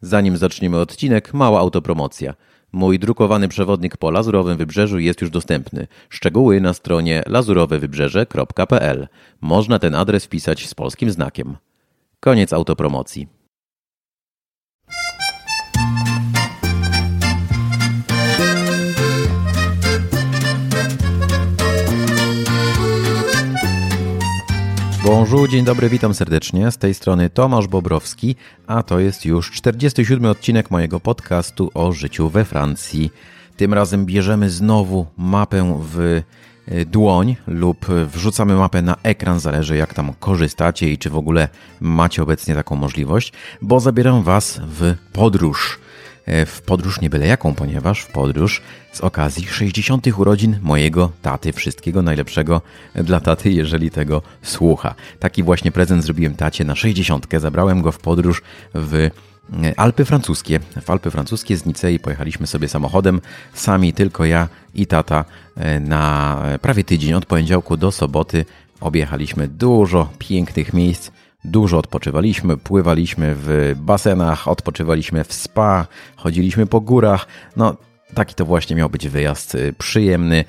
Zanim zaczniemy odcinek, mała autopromocja. Mój drukowany przewodnik po Lazurowym Wybrzeżu jest już dostępny. Szczegóły na stronie lazurowewybrzeże.pl. Można ten adres wpisać z polskim znakiem. Koniec autopromocji. Bonjour, dzień dobry, witam serdecznie. Z tej strony Tomasz Bobrowski, a to jest już 47 odcinek mojego podcastu o życiu we Francji. Tym razem bierzemy znowu mapę w e, dłoń lub wrzucamy mapę na ekran, zależy jak tam korzystacie i czy w ogóle macie obecnie taką możliwość, bo zabieram Was w podróż. E, w podróż nie byle jaką, ponieważ w podróż z okazji 60. urodzin mojego taty. Wszystkiego najlepszego dla taty, jeżeli tego słucha. Taki właśnie prezent zrobiłem tacie na 60. Zabrałem go w podróż w e, Alpy francuskie. W Alpy francuskie z Nicei pojechaliśmy sobie samochodem, sami tylko ja i tata e, na prawie tydzień od poniedziałku do soboty. Objechaliśmy dużo pięknych miejsc Dużo odpoczywaliśmy, pływaliśmy w basenach, odpoczywaliśmy w spa, chodziliśmy po górach. No, taki to właśnie miał być wyjazd y, przyjemny.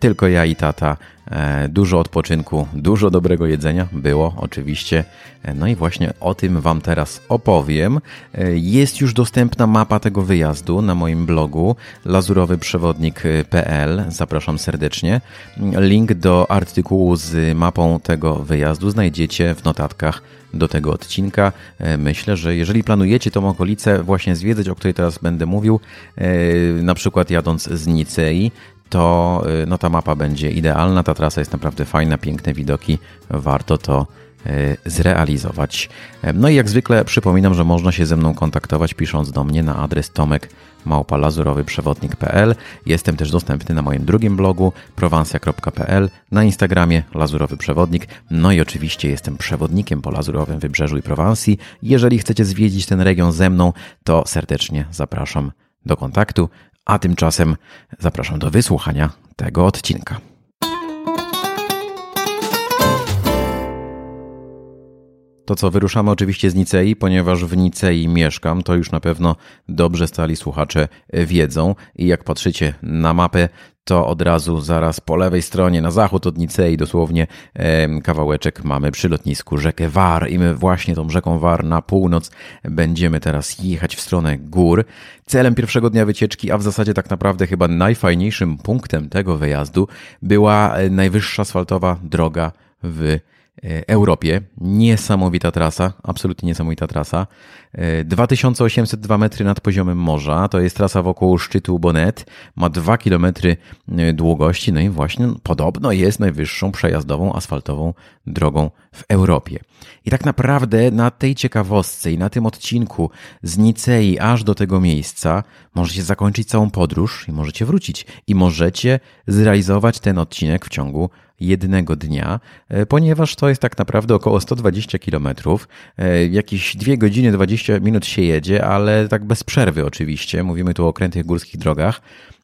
Tylko ja i tata dużo odpoczynku, dużo dobrego jedzenia było oczywiście. E, no i właśnie o tym Wam teraz opowiem. E, jest już dostępna mapa tego wyjazdu na moim blogu lazurowyprzewodnik.pl. Zapraszam serdecznie. Link do artykułu z mapą tego wyjazdu znajdziecie w notatkach do tego odcinka. Myślę, że jeżeli planujecie tą okolicę właśnie zwiedzać, o której teraz będę mówił, na przykład jadąc z Nicei, to y, no, ta mapa będzie idealna. Ta trasa jest naprawdę fajna, piękne widoki. Warto to y, zrealizować. No i jak zwykle przypominam, że można się ze mną kontaktować pisząc do mnie na adres tomek małpalazurowyprzewodnik.pl. Jestem też dostępny na moim drugim blogu prowansja.pl, na Instagramie Lazurowy Przewodnik. No i oczywiście jestem przewodnikiem po Lazurowym Wybrzeżu i Prowansji. Jeżeli chcecie zwiedzić ten region ze mną, to serdecznie zapraszam do kontaktu. A tymczasem zapraszam do wysłuchania tego odcinka. To co, wyruszamy oczywiście z Nicei, ponieważ w Nicei mieszkam, to już na pewno dobrze stali słuchacze wiedzą. I jak patrzycie na mapę, to od razu zaraz po lewej stronie, na zachód od Nicei, dosłownie kawałeczek mamy przy lotnisku rzekę War i my właśnie tą rzeką War na północ będziemy teraz jechać w stronę gór. Celem pierwszego dnia wycieczki, a w zasadzie tak naprawdę chyba najfajniejszym punktem tego wyjazdu była e, najwyższa asfaltowa droga w E, Europie. Niesamowita trasa, absolutnie niesamowita trasa. 2802 e, metry nad poziomem morza, to jest trasa wokół szczytu Bonnet, ma 2 km e, długości, no i właśnie podobno jest najwyższą przejazdową asfaltową drogą w Europie. I tak naprawdę na tej ciekawostce i na tym odcinku z Nicei aż do tego miejsca możecie zakończyć całą podróż i możecie wrócić i możecie zrealizować ten odcinek w ciągu jednego dnia, e, ponieważ to jest tak naprawdę około 120 km. E, jakieś 2 godziny 20 minut się jedzie, ale tak bez przerwy oczywiście. Mówimy tu o okrętych górskich drogach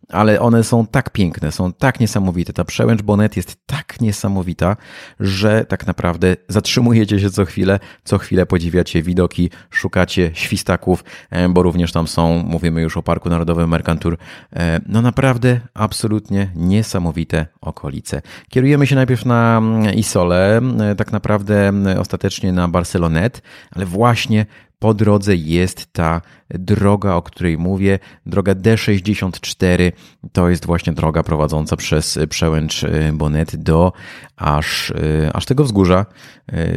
ale one są tak piękne, są tak niesamowite. Ta przełęcz Bonet jest tak niesamowita, że tak naprawdę zatrzymujecie się co chwilę, co chwilę podziwiacie widoki, szukacie świstaków, e, bo również tam są, mówimy już o Parku Narodowym Mercantour. E, no naprawdę absolutnie niesamowite okolice. Kierujemy się najpierw na mm, Isole, e, tak naprawdę ostatecznie na Barcelonet, ale właśnie po drodze jest ta droga, o której mówię, droga D64. To jest właśnie droga prowadząca przez przełęcz y, Bonet do aż, y, aż tego wzgórza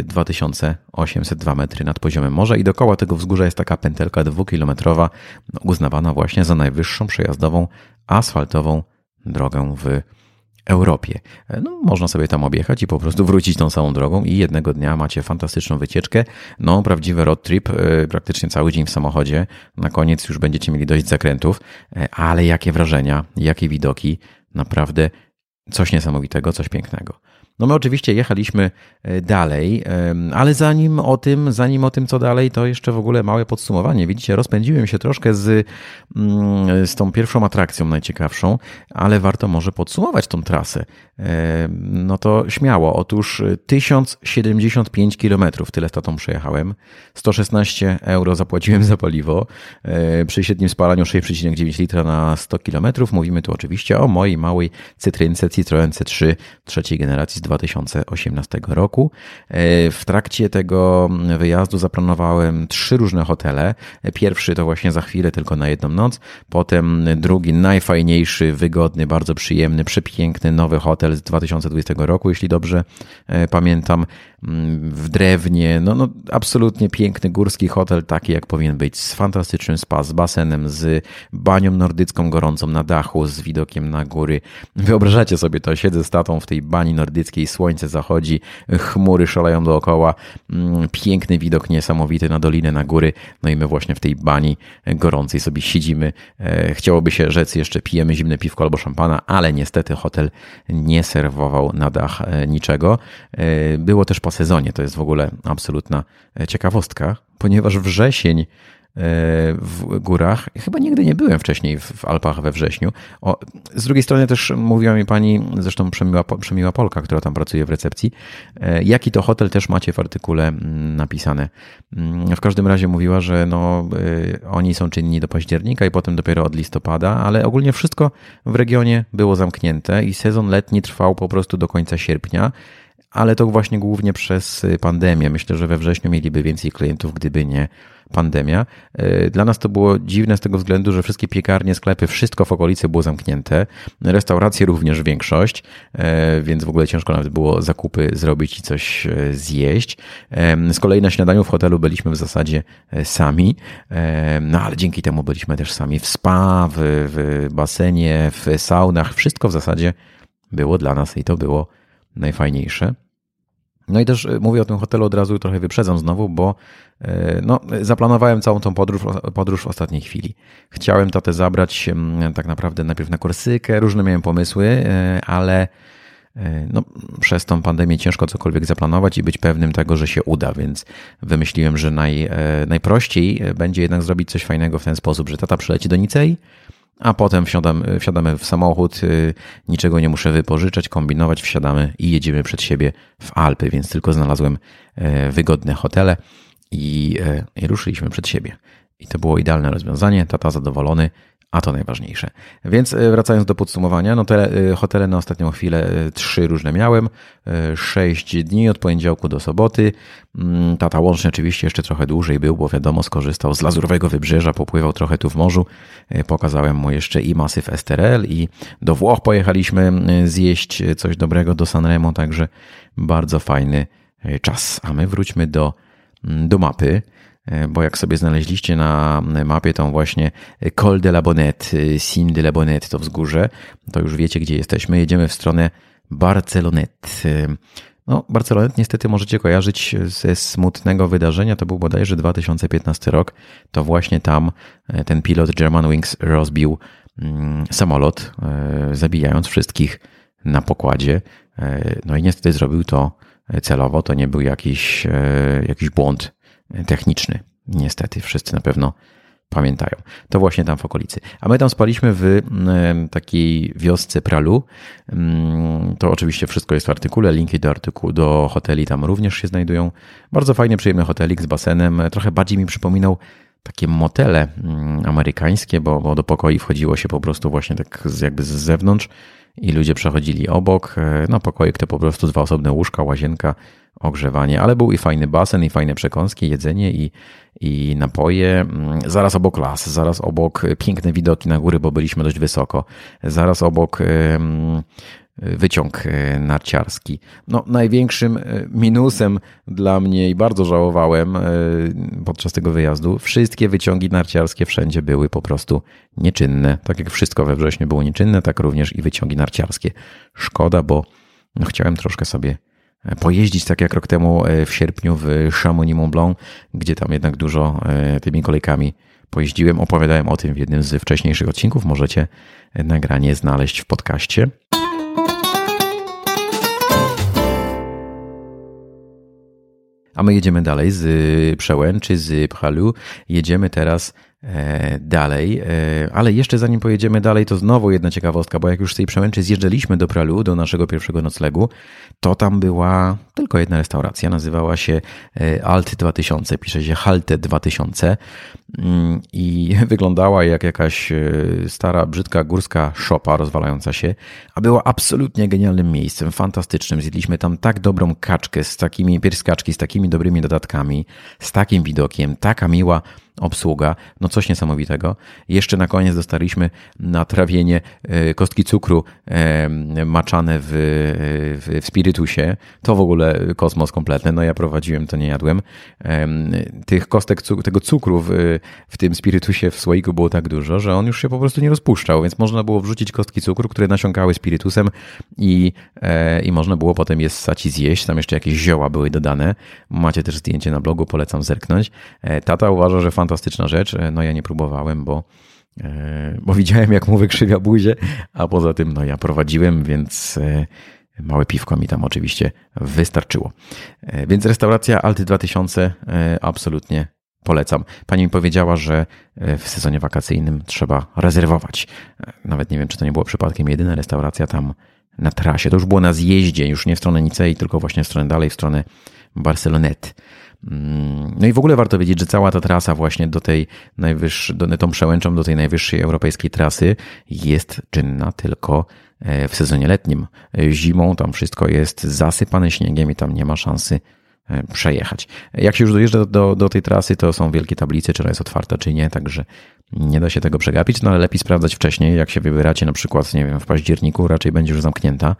2802 y, metry nad poziomem morza i dookoła tego wzgórza jest taka pętelka dwukilometrowa uznawana właśnie za najwyższą przejazdową asfaltową drogę w Europie. No, można sobie tam objechać i po prostu wrócić tą samą drogą i jednego dnia macie fantastyczną wycieczkę. No, prawdziwy road trip, e, praktycznie cały dzień w samochodzie. Na koniec już będziecie mieli dość zakrętów, e, ale jakie wrażenia, jakie widoki, naprawdę coś niesamowitego, coś pięknego. No my oczywiście jechaliśmy e, dalej, ale zanim o tym, zanim o tym co dalej, to jeszcze w ogóle małe podsumowanie. Widzicie, rozpędziłem się troszkę z, mm, z tą pierwszą atrakcją najciekawszą, ale warto może podsumować tą trasę. No to śmiało. Otóż 1075 km tyle statą przejechałem. 116 euro zapłaciłem za paliwo. E, przy średnim spalaniu 6,9 litra na 100 km. Mówimy tu oczywiście o mojej małej cytrynce Citroen C3 trzeciej generacji z 2018 roku. E, w trakcie tego wyjazdu zaplanowałem trzy różne hotele. Pierwszy to właśnie za chwilę, tylko na jedną noc. Potem drugi, najfajniejszy, wygodny, bardzo przyjemny, przepiękny nowy hotel z 2020 roku, jeśli dobrze e, pamiętam, w drewnie. No, no, absolutnie piękny górski hotel, taki jak powinien być, z fantastycznym spa, z basenem, z banią nordycką gorącą na dachu, z widokiem na góry. Wyobrażacie sobie to, siedzę z tatą w tej bani nordyckiej, słońce zachodzi, chmury szaleją dookoła, mm, piękny widok niesamowity na dolinę, na góry, no i my właśnie w tej bani gorącej sobie siedzimy. E, chciałoby się rzec jeszcze pijemy zimne piwko albo szampana, ale niestety hotel nie serwował na dach e, niczego. E, było też po sezonie, to jest w ogóle absolutna ciekawostka, ponieważ wrzesień w górach. Chyba nigdy nie byłem wcześniej w Alpach we wrześniu. O, z drugiej strony też mówiła mi pani, zresztą przemiła, przemiła Polka, która tam pracuje w recepcji, e, jaki to hotel też macie w artykule napisane. Mm, w każdym razie mówiła, że no, e, oni są czynni do października i potem dopiero od listopada, ale ogólnie wszystko w regionie było zamknięte i sezon letni trwał po prostu do końca sierpnia ale to właśnie głównie przez pandemię. Myślę, że we wrześniu mieliby więcej klientów, gdyby nie pandemia. E, dla nas to było dziwne z tego względu, że wszystkie piekarnie, sklepy, wszystko w okolicy było zamknięte. Restauracje również większość, e, więc w ogóle ciężko nawet było zakupy zrobić i coś e, zjeść. Z kolei na śniadaniu w hotelu byliśmy w zasadzie sami, no ale dzięki temu byliśmy też sami w spa, w, w basenie, w saunach. Wszystko w zasadzie było dla nas i to było najfajniejsze. No i też e, mówię o tym hotelu od razu, trochę wyprzedzam znowu, bo e, no, zaplanowałem całą tą podróż, podróż w ostatniej chwili. Chciałem tatę zabrać tak naprawdę najpierw na Korsykę, różne miałem pomysły, e, ale no, przez tą pandemię ciężko cokolwiek zaplanować i być pewnym tego, że się uda, więc wymyśliłem, że naj, najprościej będzie jednak zrobić coś fajnego w ten sposób, że tata przyleci do Nicei, a potem wsiadam, wsiadamy w samochód, y, niczego nie muszę wypożyczać, kombinować, wsiadamy i jedziemy przed siebie w Alpy, więc tylko znalazłem e, wygodne hotele i, e, i ruszyliśmy przed siebie. I to było idealne rozwiązanie, tata zadowolony, a to najważniejsze. Więc e, wracając do podsumowania, no te e, hotele na ostatnią chwilę e, trzy różne miałem, sześć dni od poniedziałku do soboty. Mm, tata łącznie oczywiście jeszcze trochę dłużej był, bo wiadomo, skorzystał z lazurowego wybrzeża, popływał trochę tu w morzu. Pokazałem mu jeszcze i masyw Esterel i do Włoch pojechaliśmy zjeść coś dobrego do Sanremo, także bardzo fajny czas. A my wróćmy do, do mapy. E, bo jak sobie znaleźliście na mapie tą właśnie Col de la Bonette, Sim de la Bonette, to wzgórze, to już wiecie, gdzie jesteśmy. Jedziemy w stronę Barcelonet. E, no, Barcelonet niestety możecie kojarzyć ze smutnego wydarzenia. To był bodajże 2015 rok. To właśnie tam e, ten pilot Germanwings rozbił mm, samolot, zabijając wszystkich na pokładzie. No i niestety zrobił to celowo. To nie był jakiś, jakiś błąd techniczny. Niestety, wszyscy na pewno pamiętają. To właśnie tam w okolicy. A my tam spaliśmy w takiej wiosce Pralu. Mm, to oczywiście wszystko jest w artykule. Linki do artykułu, do hoteli tam również się znajdują. Bardzo fajny, przyjemny hotelik z basenem. Trochę bardziej mi przypominał takie motele mm, amerykańskie, bo, bo do pokoi wchodziło się po prostu właśnie tak jakby z zewnątrz i ludzie przechodzili obok. No pokoik to po prostu dwa osobne łóżka, łazienka, ogrzewanie, ale był i fajny basen, i fajne przekąski, jedzenie i, i napoje. Mm, zaraz obok las, zaraz obok piękne widoki na góry, bo byliśmy dość wysoko. Zaraz obok wyciąg e, narciarski. No, największym e, minusem dla mnie i bardzo żałowałem e, podczas tego wyjazdu, wszystkie wyciągi narciarskie wszędzie były po prostu nieczynne. Tak jak wszystko we wrześniu było nieczynne, tak również i wyciągi narciarskie. Szkoda, bo no, chciałem troszkę sobie pojeździć, tak jak rok temu w sierpniu w Chamonix Mont Blanc, gdzie tam jednak dużo tymi kolejkami pojeździłem. Opowiadałem o tym w jednym z wcześniejszych odcinków. Możecie nagranie znaleźć w podcaście. A my jedziemy dalej z Przełęczy, z Pralu. Jedziemy teraz dalej. E, ale jeszcze zanim pojedziemy dalej, to znowu jedna ciekawostka, bo jak już z tej przełęczy zjeżdżaliśmy do Pralu, do naszego pierwszego noclegu, to tam była tylko jedna restauracja, nazywała się e, Alt 2000, pisze się Halte 2000 mm, i wyglądała jak jakaś stara, brzydka górska szopa rozwalająca się, a była absolutnie genialnym miejscem, fantastycznym. Zjedliśmy tam tak dobrą kaczkę z takimi, pierskaczki z takimi dobrymi dodatkami, z takim widokiem, taka miła obsługa, no coś niesamowitego. Jeszcze na koniec dostaliśmy na trawienie e, kostki cukru e, maczane w, w, w spirytusie. To w ogóle kosmos kompletny. No ja prowadziłem, to nie jadłem. Tych kostek, tego cukru w, w tym spirytusie w słoiku było tak dużo, że on już się po prostu nie rozpuszczał, więc można było wrzucić kostki cukru, które nasiąkały spirytusem i, e, i można było potem je ssać i zjeść. Tam jeszcze jakieś zioła były dodane. Macie też zdjęcie na blogu, polecam zerknąć. Tata uważa, że fan fantastyczna rzecz. E, no ja nie próbowałem, bo, e, bo widziałem, jak mu wykrzywia buzię, a poza tym no ja prowadziłem, więc e, małe piwko mi tam oczywiście wystarczyło. Więc restauracja Alty 2000 absolutnie polecam. Pani mi powiedziała, że w sezonie wakacyjnym trzeba rezerwować. Nawet nie wiem, czy to nie było przypadkiem jedyna restauracja tam na trasie. To już było na zjeździe, już nie w stronę Nicei, tylko właśnie w stronę dalej, w stronę Barcelonet. Mm, no i w ogóle warto wiedzieć, że cała ta trasa właśnie do tej najwyższej, do, tą przełęczą do tej najwyższej europejskiej trasy jest czynna tylko e, w sezonie letnim. E, zimą tam wszystko jest zasypane śniegiem i tam nie ma szansy e, przejechać. Jak się już dojeżdża do, do tej trasy, to są wielkie tablice, czy ona jest otwarta, czy nie, także nie da się tego przegapić, no ale lepiej sprawdzać wcześniej, jak się wybieracie na przykład, nie wiem, w październiku, raczej będzie już zamknięta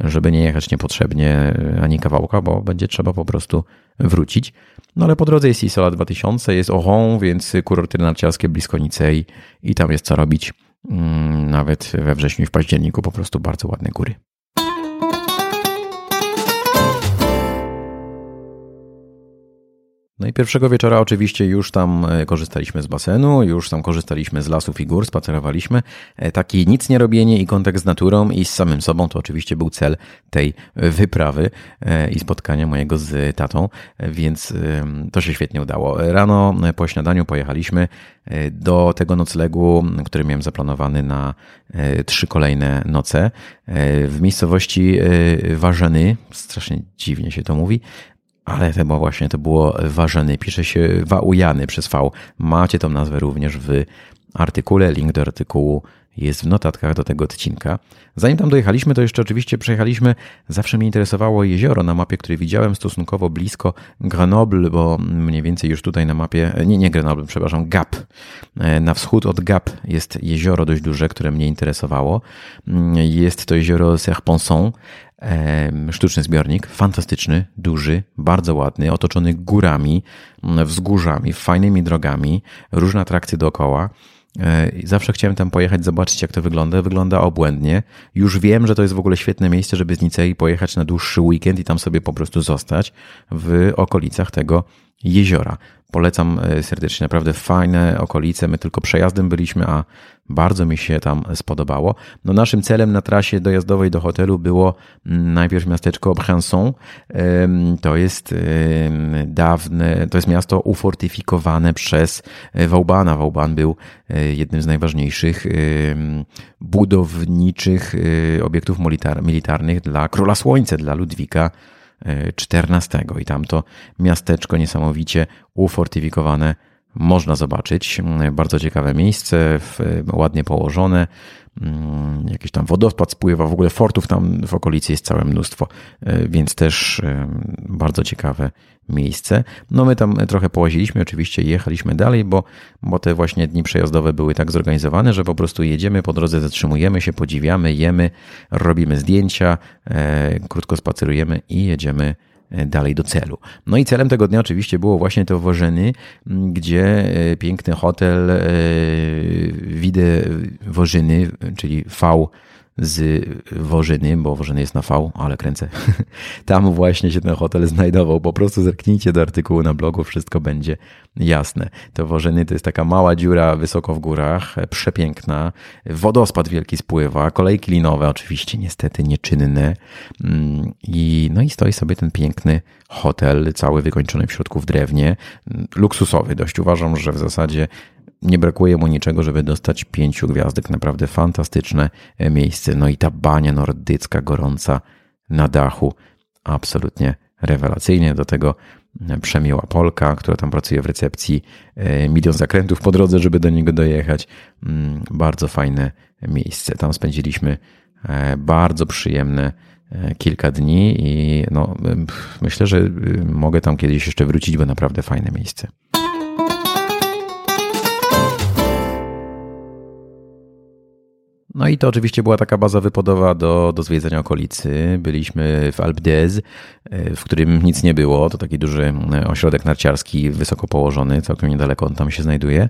żeby nie jechać niepotrzebnie ani kawałka, bo będzie trzeba po prostu wrócić. No ale po drodze jest Isola 2000, jest Ochon, więc kurorty narciarskie blisko Nicei i tam jest co robić. Mm, nawet we wrześniu i w październiku po prostu bardzo ładne góry. No i pierwszego wieczora oczywiście już tam e, korzystaliśmy z basenu, już tam korzystaliśmy z lasów i gór, spacerowaliśmy. E, taki nic nie robienie i kontakt z naturą i z samym sobą to oczywiście był cel tej wyprawy e, i spotkania mojego z tatą, więc to się świetnie udało. Rano po śniadaniu pojechaliśmy do tego noclegu, który miałem zaplanowany na trzy kolejne noce w miejscowości Warzeny, strasznie dziwnie się to mówi, ale chyba właśnie to było ważeny. Pisze się Waujany przez V. Macie tą nazwę również w artykule. Link do artykułu jest w notatkach do tego odcinka. Zanim tam dojechaliśmy, to jeszcze oczywiście przejechaliśmy. Zawsze mnie interesowało jezioro na mapie, które widziałem stosunkowo blisko Grenoble, bo mniej więcej już tutaj na mapie, nie, nie Grenoble, przepraszam, Gap. Na wschód od Gap jest jezioro dość duże, które mnie interesowało. Jest to jezioro Serponçon sztuczny zbiornik, fantastyczny, duży, bardzo ładny, otoczony górami, wzgórzami, fajnymi drogami, różne atrakcje dookoła. E, zawsze chciałem tam pojechać, zobaczyć jak to wygląda. Wygląda obłędnie. Już wiem, że to jest w ogóle świetne miejsce, żeby z Nicei pojechać na dłuższy weekend i tam sobie po prostu zostać w okolicach tego jeziora. Polecam e, serdecznie, naprawdę fajne okolice. My tylko przejazdem byliśmy, a bardzo mi się tam spodobało. No naszym celem na trasie dojazdowej do hotelu było mm, najpierw miasteczko Brenson. To jest dawne, to jest miasto ufortyfikowane przez e, Wałbana. Wałban był e, jednym z najważniejszych budowniczych obiektów militarnych dla Króla Słońca, dla Ludwika XIV. I tamto miasteczko niesamowicie ufortyfikowane można zobaczyć. Bardzo ciekawe miejsce, ładnie położone. Mm, jakiś tam wodospad spływa, w ogóle fortów tam w okolicy jest całe mnóstwo, e, więc też e, bardzo ciekawe miejsce. No my tam trochę połaziliśmy, oczywiście jechaliśmy dalej, bo, bo te właśnie dni przejazdowe były tak zorganizowane, że po prostu jedziemy, po drodze zatrzymujemy się, podziwiamy, jemy, robimy zdjęcia, e, krótko spacerujemy i jedziemy dalej do celu. No i celem tego dnia oczywiście było właśnie to Wożeny, gdzie e, piękny hotel e, Wide Wożyny, czyli V z Worzyny, bo Worzyny jest na V, ale kręcę. Tam właśnie się ten hotel znajdował. Po prostu zerknijcie do artykułu na blogu, wszystko będzie jasne. To Worzyny to jest taka mała dziura wysoko w górach, przepiękna. Wodospad wielki spływa, kolejki linowe oczywiście niestety nieczynne. Mm, I, no i stoi sobie ten piękny hotel, cały wykończony w środku w drewnie, luksusowy dość. Uważam, że w zasadzie nie brakuje mu niczego, żeby dostać pięciu gwiazdek. Naprawdę fantastyczne e, miejsce. No i ta bania nordycka, gorąca na dachu. Absolutnie rewelacyjnie. Do tego e, przemiła Polka, która tam pracuje w recepcji. E, milion zakrętów po drodze, żeby do niego dojechać. Mm, bardzo fajne miejsce. Tam spędziliśmy bardzo przyjemne kilka dni i no, myślę, że mogę tam kiedyś jeszcze wrócić, bo naprawdę fajne miejsce. No i to oczywiście była taka baza wypadowa do, do zwiedzania okolicy. Byliśmy w Alp d'Huez, e, w którym nic nie było. To taki duży e, ośrodek narciarski, wysoko położony, całkiem niedaleko on tam się znajduje.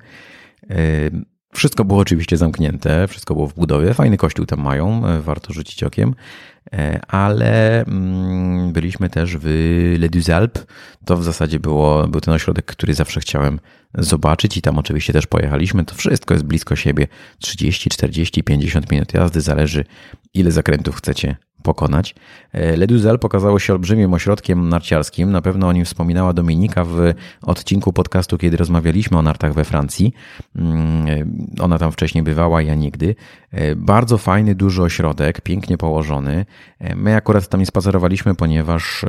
E, wszystko było oczywiście zamknięte, wszystko było w budowie. Fajny kościół tam mają, warto rzucić okiem. Ale mm, byliśmy też w Le Deux Alpes. To w zasadzie było, był ten ośrodek, który zawsze chciałem zobaczyć i tam oczywiście też pojechaliśmy. To wszystko jest blisko siebie. 30, 40, 50 minut jazdy, zależy ile zakrętów chcecie pokonać. E, Leduzel pokazało się olbrzymim ośrodkiem narciarskim. Na pewno o nim wspominała Dominika w odcinku podcastu, kiedy rozmawialiśmy o nartach we Francji. Mm, e, ona tam wcześniej bywała, ja nigdy. E, bardzo fajny, duży ośrodek, pięknie położony. My akurat tam nie spacerowaliśmy, ponieważ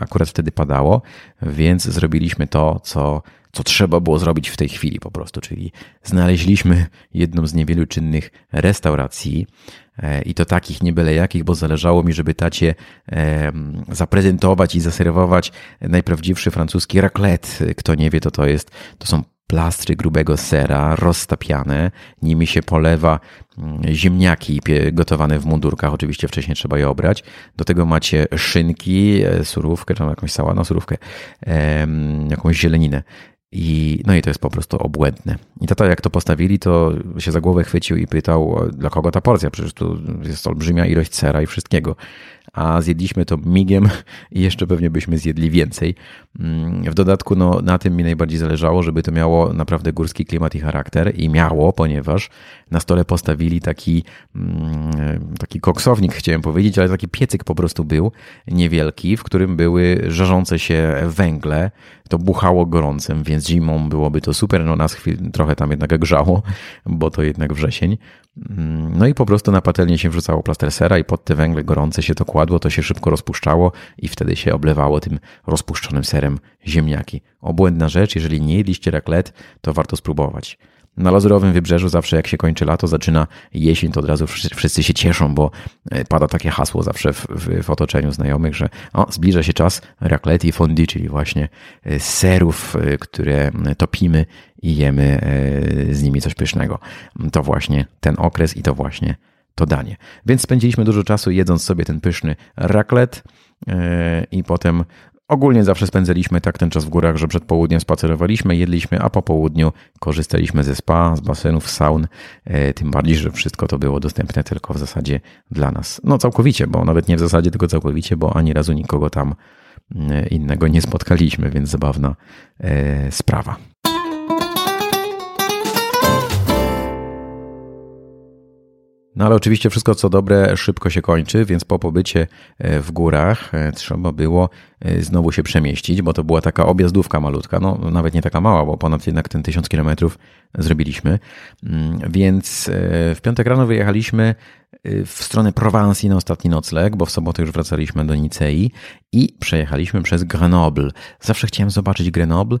akurat wtedy padało, więc zrobiliśmy to, co co trzeba było zrobić w tej chwili po prostu, czyli znaleźliśmy jedną z niewielu czynnych restauracji i to takich nie byle jakich, bo zależało mi, żeby tacie zaprezentować i zaserwować najprawdziwszy francuski raclette. Kto nie wie, to to jest, to są plastry grubego sera roztapiane, nimi się polewa mm, ziemniaki gotowane w mundurkach, oczywiście wcześniej trzeba je obrać. Do tego macie szynki, e, surówkę, czy jakąś sałatę, surówkę, jakąś zieleninę i, no i to jest po prostu obłędne. I tata jak to postawili, to się za głowę chwycił i pytał, dla kogo ta porcja? Przecież tu jest olbrzymia ilość sera i wszystkiego a zjedliśmy to migiem i jeszcze pewnie byśmy zjedli więcej. Mm, w dodatku no, na tym mi najbardziej zależało, żeby to miało naprawdę górski klimat i charakter i miało, ponieważ na stole postawili taki, mm, taki koksownik, chciałem powiedzieć, ale taki piecyk po prostu był, niewielki, w którym były żarzące się węgle. To buchało gorącym, więc zimą byłoby to super. No nas chwil, trochę tam jednak grzało, bo to jednak wrzesień. Mm, no i po prostu na patelnię się wrzucało plaster sera i pod te węgle gorące się to kładło, to się szybko rozpuszczało i wtedy się oblewało tym rozpuszczonym serem ziemniaki. Obłędna rzecz, jeżeli nie jedliście raclette, to warto spróbować. Na Lazurowym Wybrzeżu zawsze jak się kończy lato, zaczyna jesień, to od razu wszyscy się cieszą, bo e, pada takie hasło zawsze w, w, w otoczeniu znajomych, że o, zbliża się czas raclette i fondue, czyli właśnie e, serów, e, które topimy i jemy z nimi coś pysznego. To właśnie ten okres i to właśnie to danie. Więc spędziliśmy dużo czasu jedząc sobie ten pyszny raclette i potem Ogólnie zawsze spędzaliśmy tak ten czas w górach, że przed południem spacerowaliśmy, jedliśmy, a po południu korzystaliśmy ze spa, z basenów, saun. E, tym bardziej, że wszystko to było dostępne tylko w zasadzie dla nas. No całkowicie, bo nawet nie w zasadzie, tylko całkowicie, bo ani razu nikogo tam e, innego nie spotkaliśmy, więc zabawna e, sprawa. No ale oczywiście wszystko co dobre szybko się kończy, więc po pobycie e, w górach e, trzeba było e, znowu się przemieścić, bo to była taka objazdówka malutka, no nawet nie taka mała, bo ponad jednak ten tysiąc kilometrów zrobiliśmy. Mm, więc w piątek rano wyjechaliśmy w stronę Prowansji na ostatni nocleg, bo w sobotę już wracaliśmy do Nicei i przejechaliśmy przez Grenoble. Zawsze chciałem zobaczyć Grenoble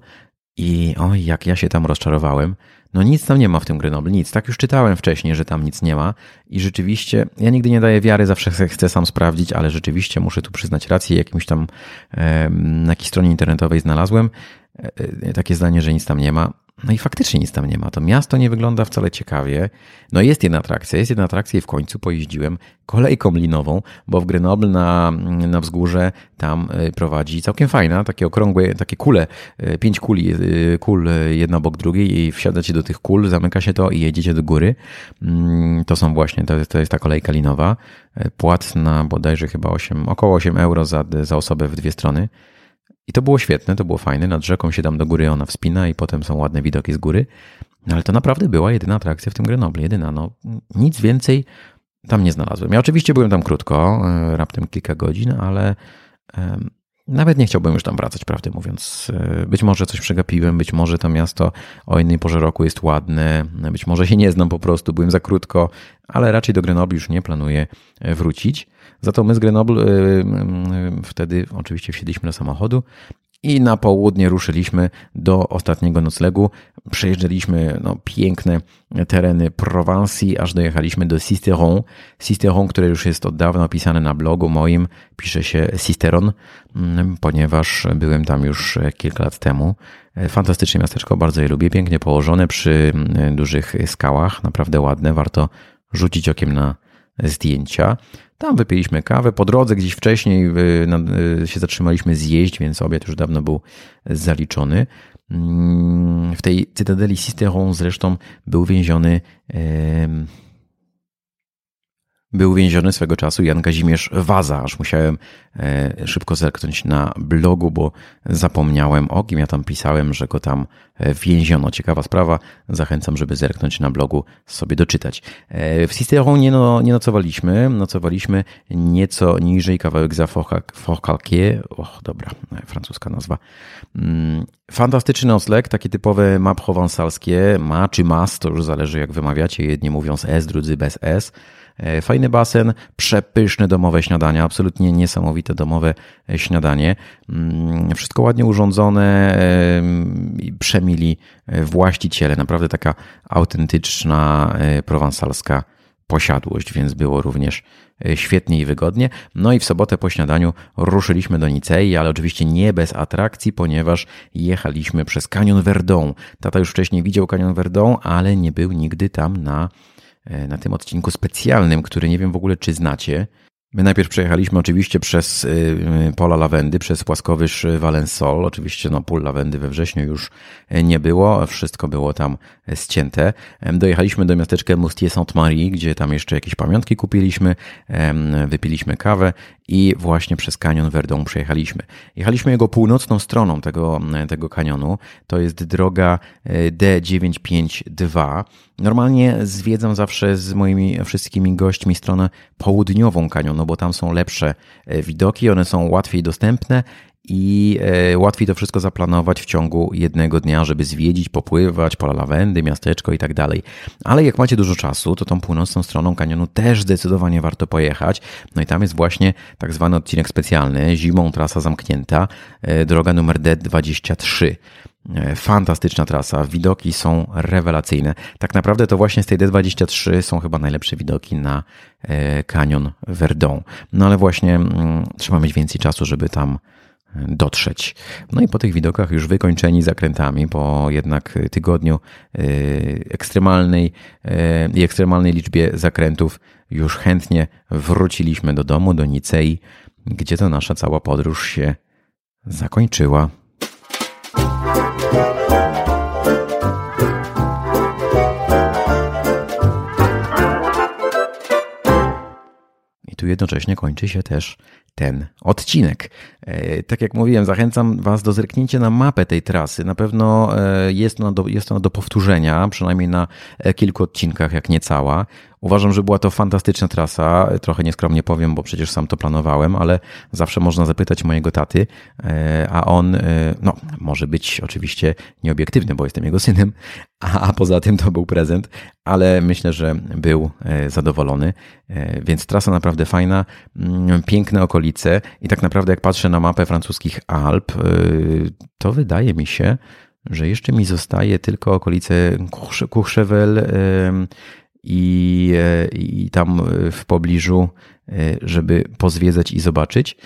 i oj, jak ja się tam rozczarowałem. No nic tam nie ma w tym Grenoble, nic. Tak już czytałem wcześniej, że tam nic nie ma i rzeczywiście, ja nigdy nie daję wiary, zawsze chcę, sam sprawdzić, ale rzeczywiście muszę tu przyznać rację, jakimś tam na jakiejś stronie internetowej znalazłem e, e, takie zdanie, że nic tam nie ma. No i faktycznie nic tam nie ma. To miasto nie wygląda wcale ciekawie. No jest jedna atrakcja, jest jedna atrakcja i w końcu pojeździłem kolejką linową, bo w Grenoble na, na wzgórze tam y, prowadzi całkiem fajna, takie okrągłe, takie kule, y, pięć kuli, y, kul jedna obok drugiej i wsiadacie do tych kul, zamyka się to i jedziecie do góry. Mm, to są właśnie, to jest, to jest ta kolejka linowa. Płatna bodajże chyba 8, około 8 euro za, za osobę w dwie strony. I to było świetne, to było fajne. Nad rzeką się tam do góry ona wspina i potem są ładne widoki z góry. No ale to naprawdę była jedyna atrakcja w tym Grenoble. Jedyna, no nic więcej tam nie znalazłem. Ja oczywiście byłem tam krótko, e, raptem kilka godzin, ale nawet nie chciałbym już tam wracać, prawdę mówiąc. E, być może coś przegapiłem, być może to miasto o innej porze roku jest ładne, być może się nie znam po prostu, byłem za krótko, ale raczej do Grenoble już nie planuję e, wrócić. Za to my z Grenoble y, wtedy oczywiście wsiedliśmy do samochodu i na południe ruszyliśmy do ostatniego noclegu. Przejeżdżaliśmy no, piękne tereny Prowansji, aż dojechaliśmy do Sisteron. Sisteron, które już jest od dawna opisane na blogu moim, pisze się Sisteron, mm, ponieważ byłem tam już kilka lat temu. Fantastyczne miasteczko, bardzo je lubię, pięknie położone przy mm, dużych skałach, naprawdę ładne, warto rzucić okiem na zdjęcia. Tam wypiliśmy kawę. Po drodze gdzieś wcześniej y, y, się zatrzymaliśmy zjeść, więc obiad już dawno był zaliczony. Mm, w tej cytadeli Sisteron zresztą był więziony był więziony swego czasu Jan Kazimierz Waza. Aż musiałem e, szybko zerknąć na blogu, bo zapomniałem o kim ja tam pisałem, że go tam e, więziono. Ciekawa sprawa. Zachęcam, żeby zerknąć na blogu, sobie doczytać. E, w Cisteron nie, no, nie nocowaliśmy. Nocowaliśmy nieco niżej, kawałek za Forcalquier. Och, dobra, francuska nazwa. Mm, fantastyczny nocleg, takie typowe map provensalskie. Ma czy mas, to już zależy jak wymawiacie. Jedni mówią z S, drudzy bez S. E, fajny basen, przepyszne domowe śniadania, absolutnie niesamowite domowe e, śniadanie. Mm, wszystko ładnie urządzone, przemili e, właściciele, naprawdę taka autentyczna prowansalska posiadłość, więc było również świetnie i wygodnie. No i w sobotę po śniadaniu ruszyliśmy do Nicei, ale oczywiście nie bez atrakcji, ponieważ jechaliśmy przez Kanion Verdon. Tata już wcześniej widział Kanion Verdon, ale nie był nigdy tam na na tym odcinku specjalnym, który nie wiem w ogóle, czy znacie. My najpierw przejechaliśmy oczywiście przez y, pola lawendy, przez płaskowyż Valensol. Oczywiście no, pól lawendy we wrześniu już nie było, wszystko było tam ścięte. Dojechaliśmy do miasteczka Moustier Sainte-Marie, gdzie tam jeszcze jakieś pamiątki kupiliśmy, wypiliśmy kawę i właśnie przez kanion Verdon przejechaliśmy. Jechaliśmy jego północną stroną tego, tego kanionu. To jest droga e, D952. Normalnie zwiedzam zawsze z moimi wszystkimi gośćmi stronę południową kanionu, bo tam są lepsze e, widoki, one są łatwiej dostępne i e, łatwiej to wszystko zaplanować w ciągu jednego dnia, żeby zwiedzić, popływać, pola lawendy, miasteczko i tak dalej. Ale jak macie dużo czasu, to tą północną stroną kanionu też zdecydowanie warto pojechać. No i tam jest właśnie tak zwany odcinek specjalny, zimą trasa zamknięta, e, droga numer D23. E, fantastyczna trasa, widoki są rewelacyjne. Tak naprawdę to właśnie z tej D23 są chyba najlepsze widoki na kanion Verdon. No ale właśnie mm, trzeba mieć więcej czasu, żeby tam dotrzeć. No i po tych widokach już wykończeni zakrętami, po jednak tygodniu y, ekstremalnej y, i ekstremalnej liczbie zakrętów, już chętnie wróciliśmy do domu, do Nicei, gdzie to nasza cała podróż się zakończyła. I tu jednocześnie kończy się też ten odcinek. E, tak jak mówiłem, zachęcam Was do zerknięcia na mapę tej trasy. Na pewno e, jest ona do, jest ona do powtórzenia, przynajmniej na e, kilku odcinkach, jak nie cała. Uważam, że była to fantastyczna trasa. Trochę nieskromnie powiem, bo przecież sam to planowałem, ale zawsze można zapytać mojego taty, a on, no, może być oczywiście nieobiektywny, bo jestem jego synem, a poza tym to był prezent, ale myślę, że był zadowolony. Więc trasa naprawdę fajna, mm, piękne okolice i tak naprawdę jak patrzę na mapę francuskich Alp, to wydaje mi się, że jeszcze mi zostaje tylko okolice Courchevel, i, e, i tam w pobliżu, e, żeby pozwiedzać i zobaczyć,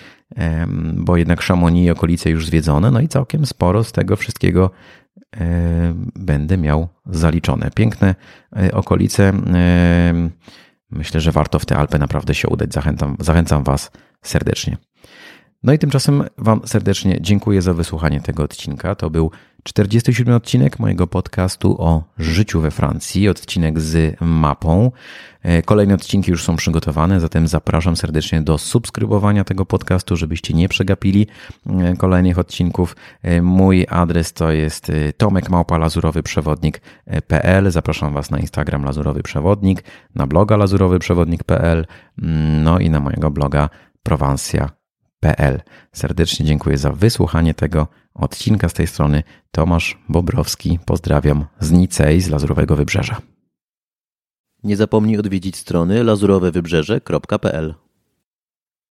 bo jednak Chamonix i okolice już zwiedzone, no i całkiem sporo z tego wszystkiego będę miał zaliczone. Piękne okolice. Myślę, że warto w te Alpy naprawdę się udać. Zachęcam, zachęcam Was serdecznie. No i tymczasem Wam serdecznie dziękuję za wysłuchanie tego odcinka. To był 47 odcinek mojego podcastu o życiu we Francji, odcinek z mapą. E, kolejne odcinki już są przygotowane, zatem zapraszam serdecznie do subskrybowania tego podcastu, żebyście nie przegapili e, kolejnych odcinków. E, mój adres to jest tomekmałpa.lazurowyprzewodnik.pl. Zapraszam Was na Instagram Lazurowy Przewodnik, na bloga lazurowyprzewodnik.pl, mm, no i na mojego bloga Prowansja Serdecznie dziękuję za wysłuchanie tego odcinka z tej strony. Tomasz Bobrowski, pozdrawiam z Nicei, z Lazurowego Wybrzeża. Nie zapomnij odwiedzić strony lazurowewybrzeże.pl